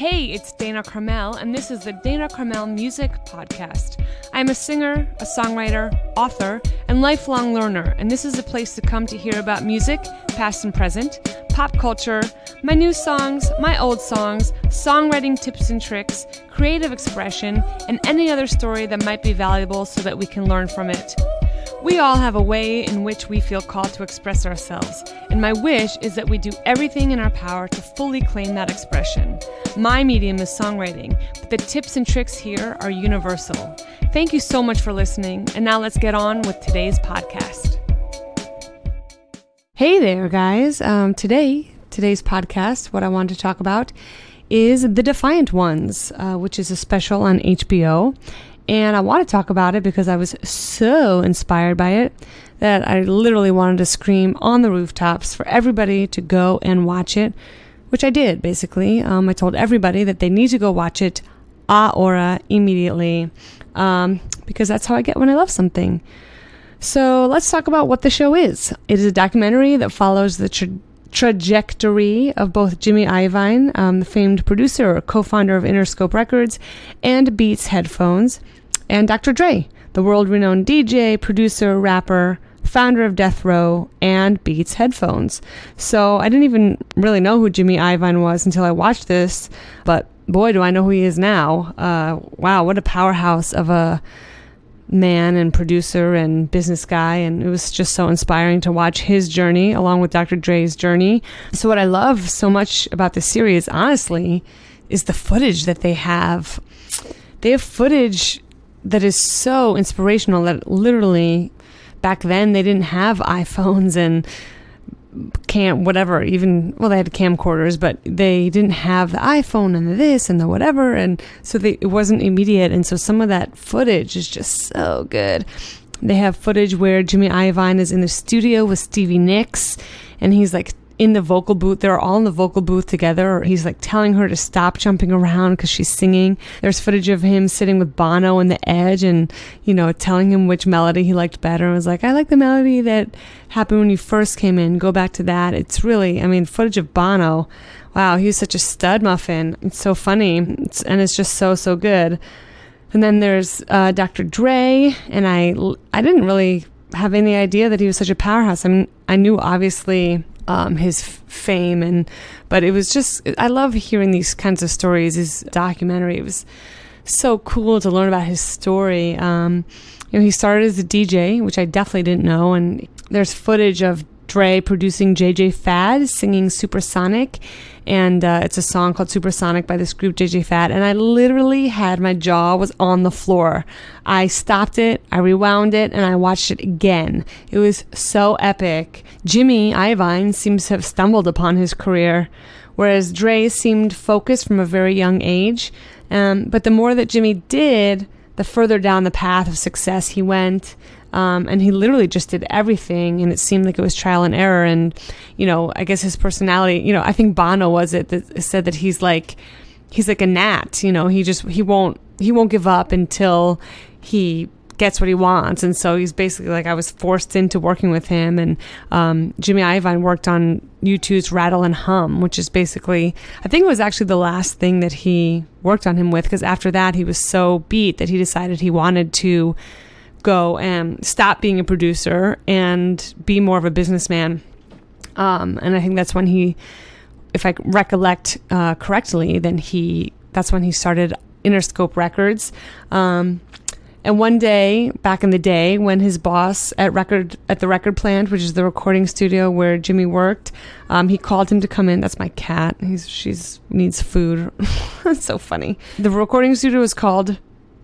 Hey, it's Dana Carmel, and this is the Dana Carmel Music Podcast. I'm a singer, a songwriter, author, and lifelong learner, and this is a place to come to hear about music, past and present, pop culture, my new songs, my old songs, songwriting tips and tricks, creative expression, and any other story that might be valuable so that we can learn from it. We all have a way in which we feel called to express ourselves, and my wish is that we do everything in our power to fully claim that expression. My medium is songwriting, but the tips and tricks here are universal. Thank you so much for listening, and now let's get on with today's podcast. Hey there, guys. Um, today, today's podcast, what I wanted to talk about is The Defiant Ones, uh, which is a special on HBO. And I want to talk about it because I was so inspired by it that I literally wanted to scream on the rooftops for everybody to go and watch it, which I did basically. Um, I told everybody that they need to go watch it a ora immediately um, because that's how I get when I love something. So let's talk about what the show is. It is a documentary that follows the tra- trajectory of both Jimmy Iovine, um, the famed producer or co-founder of Interscope Records, and Beats Headphones and Dr. Dre, the world renowned DJ, producer, rapper, founder of Death Row and Beats Headphones. So I didn't even really know who Jimmy Iovine was until I watched this, but boy, do I know who he is now. Uh, wow, what a powerhouse of a man and producer and business guy and it was just so inspiring to watch his journey along with Dr. Dre's journey. So what I love so much about this series honestly is the footage that they have. They have footage that is so inspirational that literally back then they didn't have iPhones and cam whatever even well they had camcorders but they didn't have the iphone and the this and the whatever and so they, it wasn't immediate and so some of that footage is just so good. They have footage where jimmy iovine is in the studio with stevie nicks and he's like in the vocal booth. They're all in the vocal booth together. He's like telling her to stop jumping around because she's singing. There's footage of him sitting with Bono in the edge and, you know, telling him which melody he liked better. And was like, I like the melody that happened when you first came in. Go back to that. It's really, I mean, footage of Bono. Wow, he was such a stud muffin. It's so funny. It's, and it's just so, so good. And then there's uh, Dr. Dre, and I, I didn't really have any idea that he was such a powerhouse. I mean, I knew obviously um, his f- fame and but it was just I love hearing these kinds of stories. His documentary it was so cool to learn about his story. Um, you know, he started as a DJ, which I definitely didn't know, and there's footage of Dre producing JJ Fad singing Supersonic, and uh, it's a song called Supersonic by this group JJ Fad. And I literally had my jaw was on the floor. I stopped it, I rewound it, and I watched it again. It was so epic. Jimmy Iovine seems to have stumbled upon his career, whereas Dre seemed focused from a very young age. Um, but the more that Jimmy did, the further down the path of success he went. Um, and he literally just did everything, and it seemed like it was trial and error. And you know, I guess his personality. You know, I think Bono was it that said that he's like he's like a gnat. You know, he just he won't he won't give up until he gets what he wants. And so he's basically like I was forced into working with him. And um, Jimmy Iovine worked on U2's Rattle and Hum, which is basically I think it was actually the last thing that he worked on him with because after that he was so beat that he decided he wanted to go and stop being a producer and be more of a businessman. Um, and I think that's when he, if I recollect uh, correctly, then he that's when he started Interscope Records. Um, and one day, back in the day, when his boss at record at the record plant, which is the recording studio where Jimmy worked, um, he called him to come in. That's my cat. He's she's needs food. It's so funny. The recording studio was called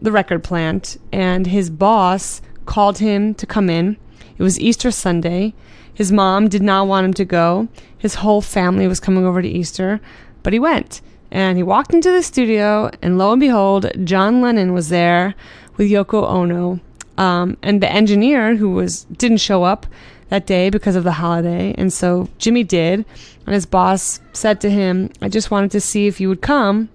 the record plant, and his boss called him to come in. It was Easter Sunday. His mom did not want him to go. His whole family was coming over to Easter, but he went. And he walked into the studio, and lo and behold, John Lennon was there with Yoko Ono. Um, and the engineer who was didn't show up that day because of the holiday, and so Jimmy did. And his boss said to him, "I just wanted to see if you would come."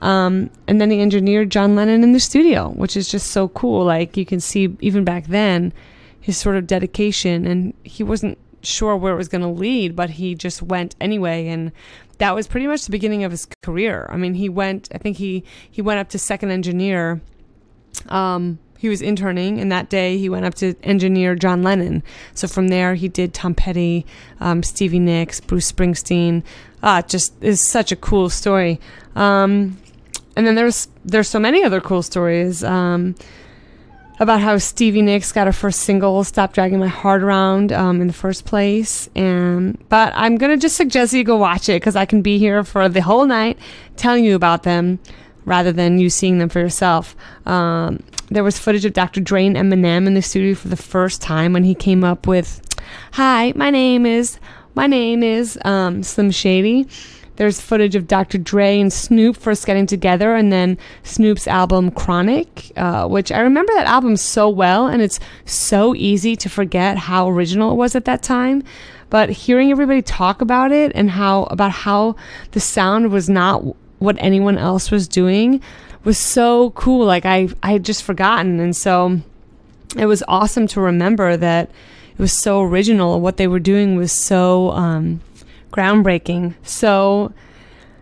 Um, and then he engineered John Lennon in the studio, which is just so cool. Like you can see even back then his sort of dedication, and he wasn't sure where it was going to lead, but he just went anyway. And that was pretty much the beginning of his career. I mean, he went, I think he, he went up to second engineer. Um, he was interning, and that day he went up to engineer John Lennon. So from there, he did Tom Petty, um, Stevie Nicks, Bruce Springsteen. Ah, just is such a cool story. Um, and then there's there's so many other cool stories. Um, about how Stevie Nicks got her first single, "Stop Dragging My Heart Around," um, in the first place. And but I'm gonna just suggest you go watch it because I can be here for the whole night telling you about them rather than you seeing them for yourself. Um, there was footage of Dr. Dre and Eminem in the studio for the first time when he came up with, "Hi, my name is my name is um, Slim Shady." There's footage of Dr. Dre and Snoop first getting together, and then Snoop's album Chronic, uh, which I remember that album so well, and it's so easy to forget how original it was at that time. But hearing everybody talk about it and how about how the sound was not what anyone else was doing was so cool. Like I, I had just forgotten, and so it was awesome to remember that it was so original. What they were doing was so um, groundbreaking. So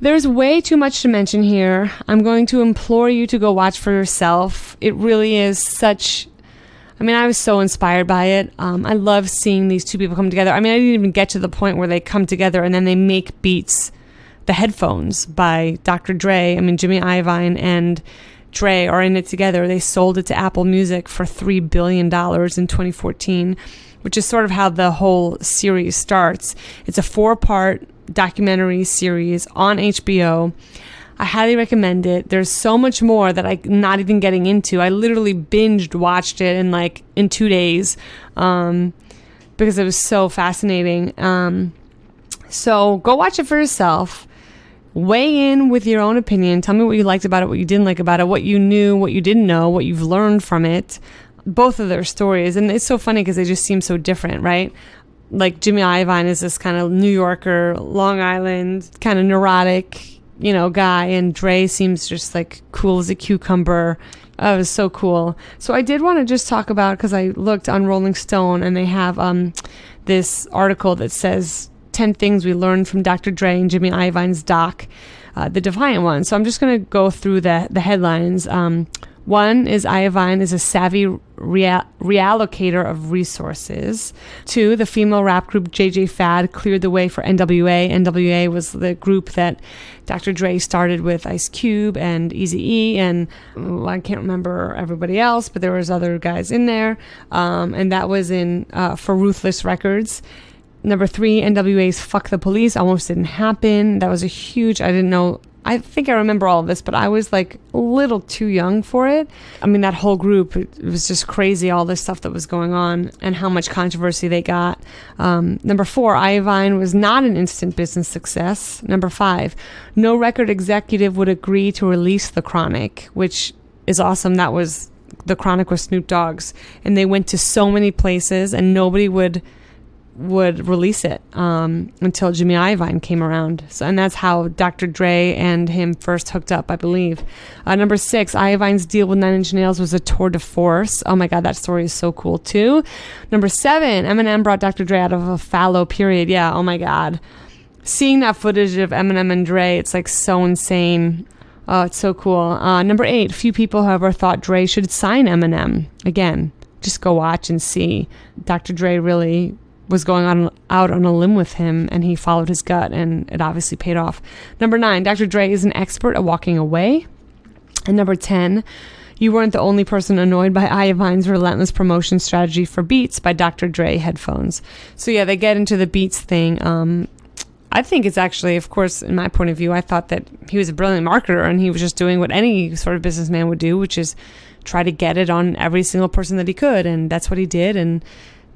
there's way too much to mention here. I'm going to implore you to go watch for yourself. It really is such. I mean, I was so inspired by it. Um, I love seeing these two people come together. I mean, I didn't even get to the point where they come together and then they make beats. The headphones by Dr. Dre. I mean, Jimmy Iovine and Dre are in it together. They sold it to Apple Music for $3 billion in 2014 which is sort of how the whole series starts. It's a four part documentary series on HBO. I highly recommend it. There's so much more that I'm not even getting into. I literally binged watched it in like in two days um, because it was so fascinating. Um, so go watch it for yourself. Weigh in with your own opinion. Tell me what you liked about it, what you didn't like about it, what you knew, what you didn't know, what you've learned from it both of their stories. And it's so funny because they just seem so different, right? Like Jimmy Iovine is this kind of New Yorker, Long Island, kind of neurotic, you know, guy. And Dre seems just like cool as a cucumber. Oh, it was so cool. So I did want to just talk about because I looked on Rolling Stone and they have um, this article that says 10 things we learned from Dr. Dre and Jimmy Iovine's doc, uh, The Defiant One. So I'm just going to go through the, the headlines. Um, one is Iovine is a savvy rea- reallocator of resources. Two, the female rap group JJ Fad cleared the way for NWA. NWA was the group that Dr. Dre started with Ice Cube and Eazy-E, and well, I can't remember everybody else, but there was other guys in there, um, and that was in uh, for Ruthless Records. Number three, NWA's "Fuck the Police" almost didn't happen. That was a huge. I didn't know I think I remember all of this, but I was like a little too young for it. I mean, that whole group, it, was just crazy, all this stuff that was going on and how much controversy they got. Um, number four, Iovine was not an instant business success. Number five, no record executive would agree to release The Chronic, which is awesome. That was The Chronic with Snoop Dogg's. And they went to so many places and nobody would would release it um, until Jimmy Iovine came around. So, and that's how Dr. Dre and him first hooked up, I believe. Uh, number six, Iovine's deal with Nine Inch Nails was a tour de force. Oh my God, that story is so cool too. Number seven, Eminem brought Dr. Dre out of a fallow period. Yeah, oh my God. Seeing that footage of Eminem and Dre, it's like so insane. Oh, it's so cool. Uh, number eight, few people, however, thought Dre should sign Eminem. Again, just go watch and see. Dr. Dre really was going on out on a limb with him and he followed his gut and it obviously paid off. Number 9, Dr. Dre is an expert at walking away. And number 10, you weren't the only person annoyed by Iovine's relentless promotion strategy for Beats by Dr. Dre headphones. So yeah, they get into the Beats thing. Um, I think it's actually, of course, in my point of view, I thought that he was a brilliant marketer and he was just doing what any sort of businessman would do, which is try to get it on every single person that he could. And that's what he did. And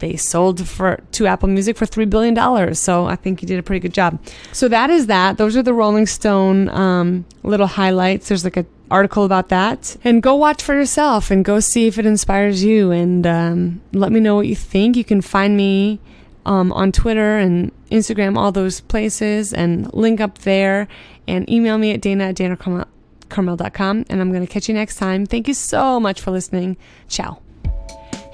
they sold for to Apple Music for three billion dollars. So I think he did a pretty good job. So that is that. Those are the Rolling Stone um, little highlights. There's like an article about that, and go watch for yourself and go see if it inspires you. And um, let me know what you think. You can find me. Um, on Twitter and Instagram, all those places, and link up there, and email me at dana at danacarmel.com. And I'm going to catch you next time. Thank you so much for listening. Ciao.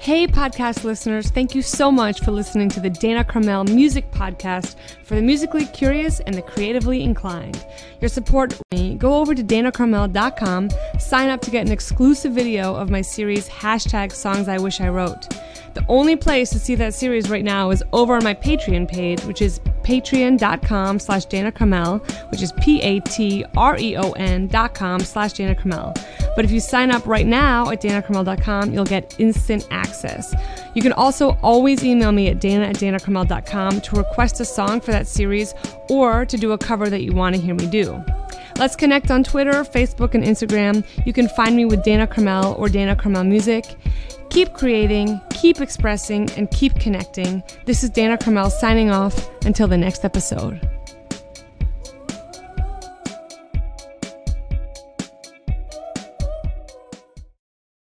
Hey, podcast listeners, thank you so much for listening to the Dana Carmel Music Podcast for the musically curious and the creatively inclined. Your support me, go over to danacarmel.com, sign up to get an exclusive video of my series hashtag songs I wish I wrote. The only place to see that series right now is over on my Patreon page, which is patreon.com slash Dana Carmel, which is P-A-T-R-E-O-N dot com slash Dana Carmel. But if you sign up right now at danacarmel.com, you'll get instant access. You can also always email me at dana at danacarmel.com to request a song for that series or to do a cover that you want to hear me do. Let's connect on Twitter, Facebook, and Instagram. You can find me with Dana Carmel or Dana Carmel Music. Keep creating, keep expressing, and keep connecting. This is Dana Carmel signing off until the next episode.